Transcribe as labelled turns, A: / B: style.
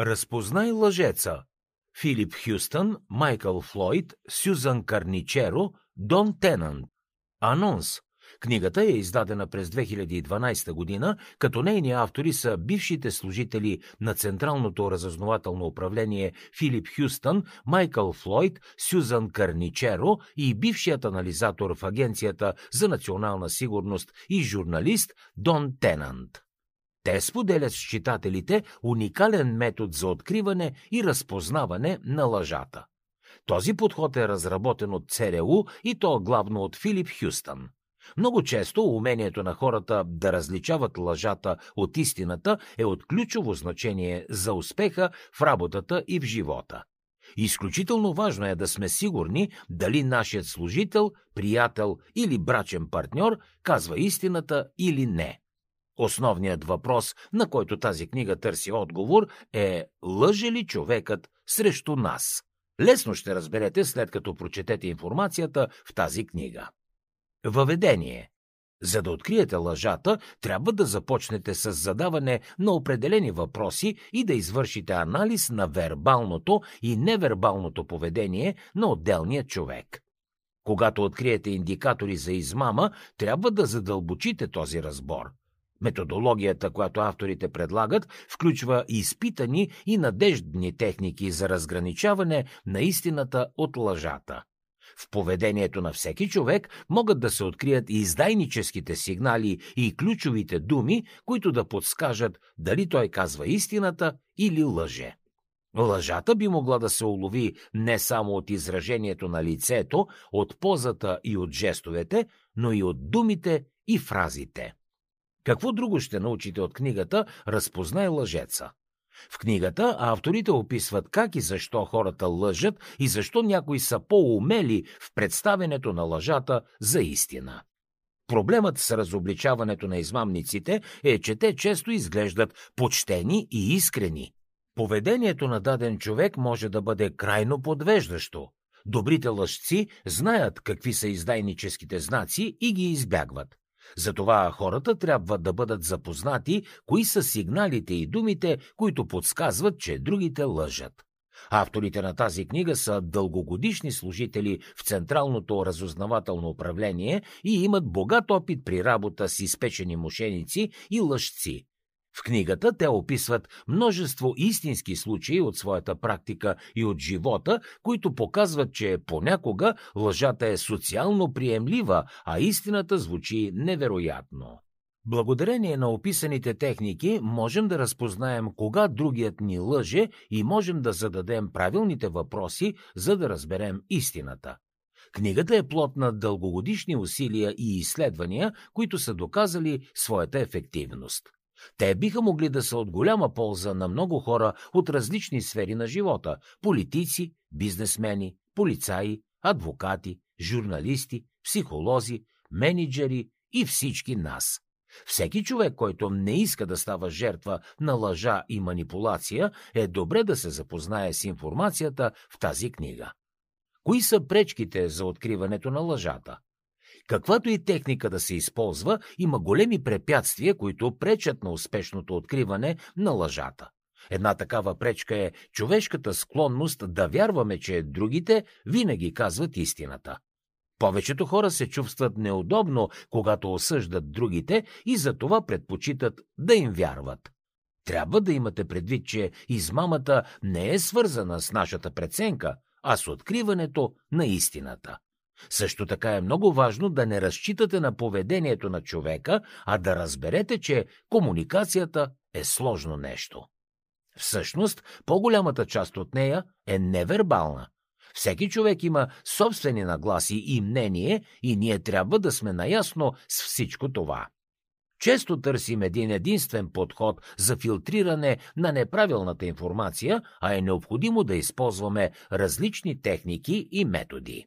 A: Разпознай лъжеца. Филип Хюстън, Майкъл Флойд, Сюзан Карничеро, Дон Тенант. Анонс. Книгата е издадена през 2012 година, като нейни автори са бившите служители на Централното разузнавателно управление Филип Хюстън, Майкъл Флойд, Сюзан Карничеро и бившият анализатор в Агенцията за национална сигурност и журналист Дон Тенант. Те споделят с читателите уникален метод за откриване и разпознаване на лъжата. Този подход е разработен от ЦРУ и то главно от Филип Хюстън. Много често умението на хората да различават лъжата от истината е от ключово значение за успеха в работата и в живота. Изключително важно е да сме сигурни дали нашият служител, приятел или брачен партньор казва истината или не. Основният въпрос, на който тази книга търси отговор, е лъже ли човекът срещу нас? Лесно ще разберете след като прочетете информацията в тази книга. Въведение за да откриете лъжата, трябва да започнете с задаване на определени въпроси и да извършите анализ на вербалното и невербалното поведение на отделния човек. Когато откриете индикатори за измама, трябва да задълбочите този разбор. Методологията, която авторите предлагат, включва изпитани и надеждни техники за разграничаване на истината от лъжата. В поведението на всеки човек могат да се открият издайническите сигнали и ключовите думи, които да подскажат дали той казва истината или лъже. Лъжата би могла да се улови не само от изражението на лицето, от позата и от жестовете, но и от думите и фразите. Какво друго ще научите от книгата Разпознай лъжеца? В книгата авторите описват как и защо хората лъжат и защо някои са по-умели в представенето на лъжата за истина. Проблемът с разобличаването на измамниците е, че те често изглеждат почтени и искрени. Поведението на даден човек може да бъде крайно подвеждащо. Добрите лъжци знаят какви са издайническите знаци и ги избягват. Затова хората трябва да бъдат запознати кои са сигналите и думите, които подсказват, че другите лъжат. Авторите на тази книга са дългогодишни служители в Централното разузнавателно управление и имат богат опит при работа с изпечени мошеници и лъжци. В книгата те описват множество истински случаи от своята практика и от живота, които показват, че понякога лъжата е социално приемлива, а истината звучи невероятно. Благодарение на описаните техники можем да разпознаем кога другият ни лъже и можем да зададем правилните въпроси, за да разберем истината. Книгата е плод на дългогодишни усилия и изследвания, които са доказали своята ефективност. Те биха могли да са от голяма полза на много хора от различни сфери на живота – политици, бизнесмени, полицаи, адвокати, журналисти, психолози, менеджери и всички нас. Всеки човек, който не иска да става жертва на лъжа и манипулация, е добре да се запознае с информацията в тази книга. Кои са пречките за откриването на лъжата? Каквато и техника да се използва, има големи препятствия, които пречат на успешното откриване на лъжата. Една такава пречка е човешката склонност да вярваме, че другите винаги казват истината. Повечето хора се чувстват неудобно, когато осъждат другите и затова предпочитат да им вярват. Трябва да имате предвид, че измамата не е свързана с нашата преценка, а с откриването на истината. Също така е много важно да не разчитате на поведението на човека, а да разберете, че комуникацията е сложно нещо. Всъщност, по-голямата част от нея е невербална. Всеки човек има собствени нагласи и мнение и ние трябва да сме наясно с всичко това. Често търсим един единствен подход за филтриране на неправилната информация, а е необходимо да използваме различни техники и методи.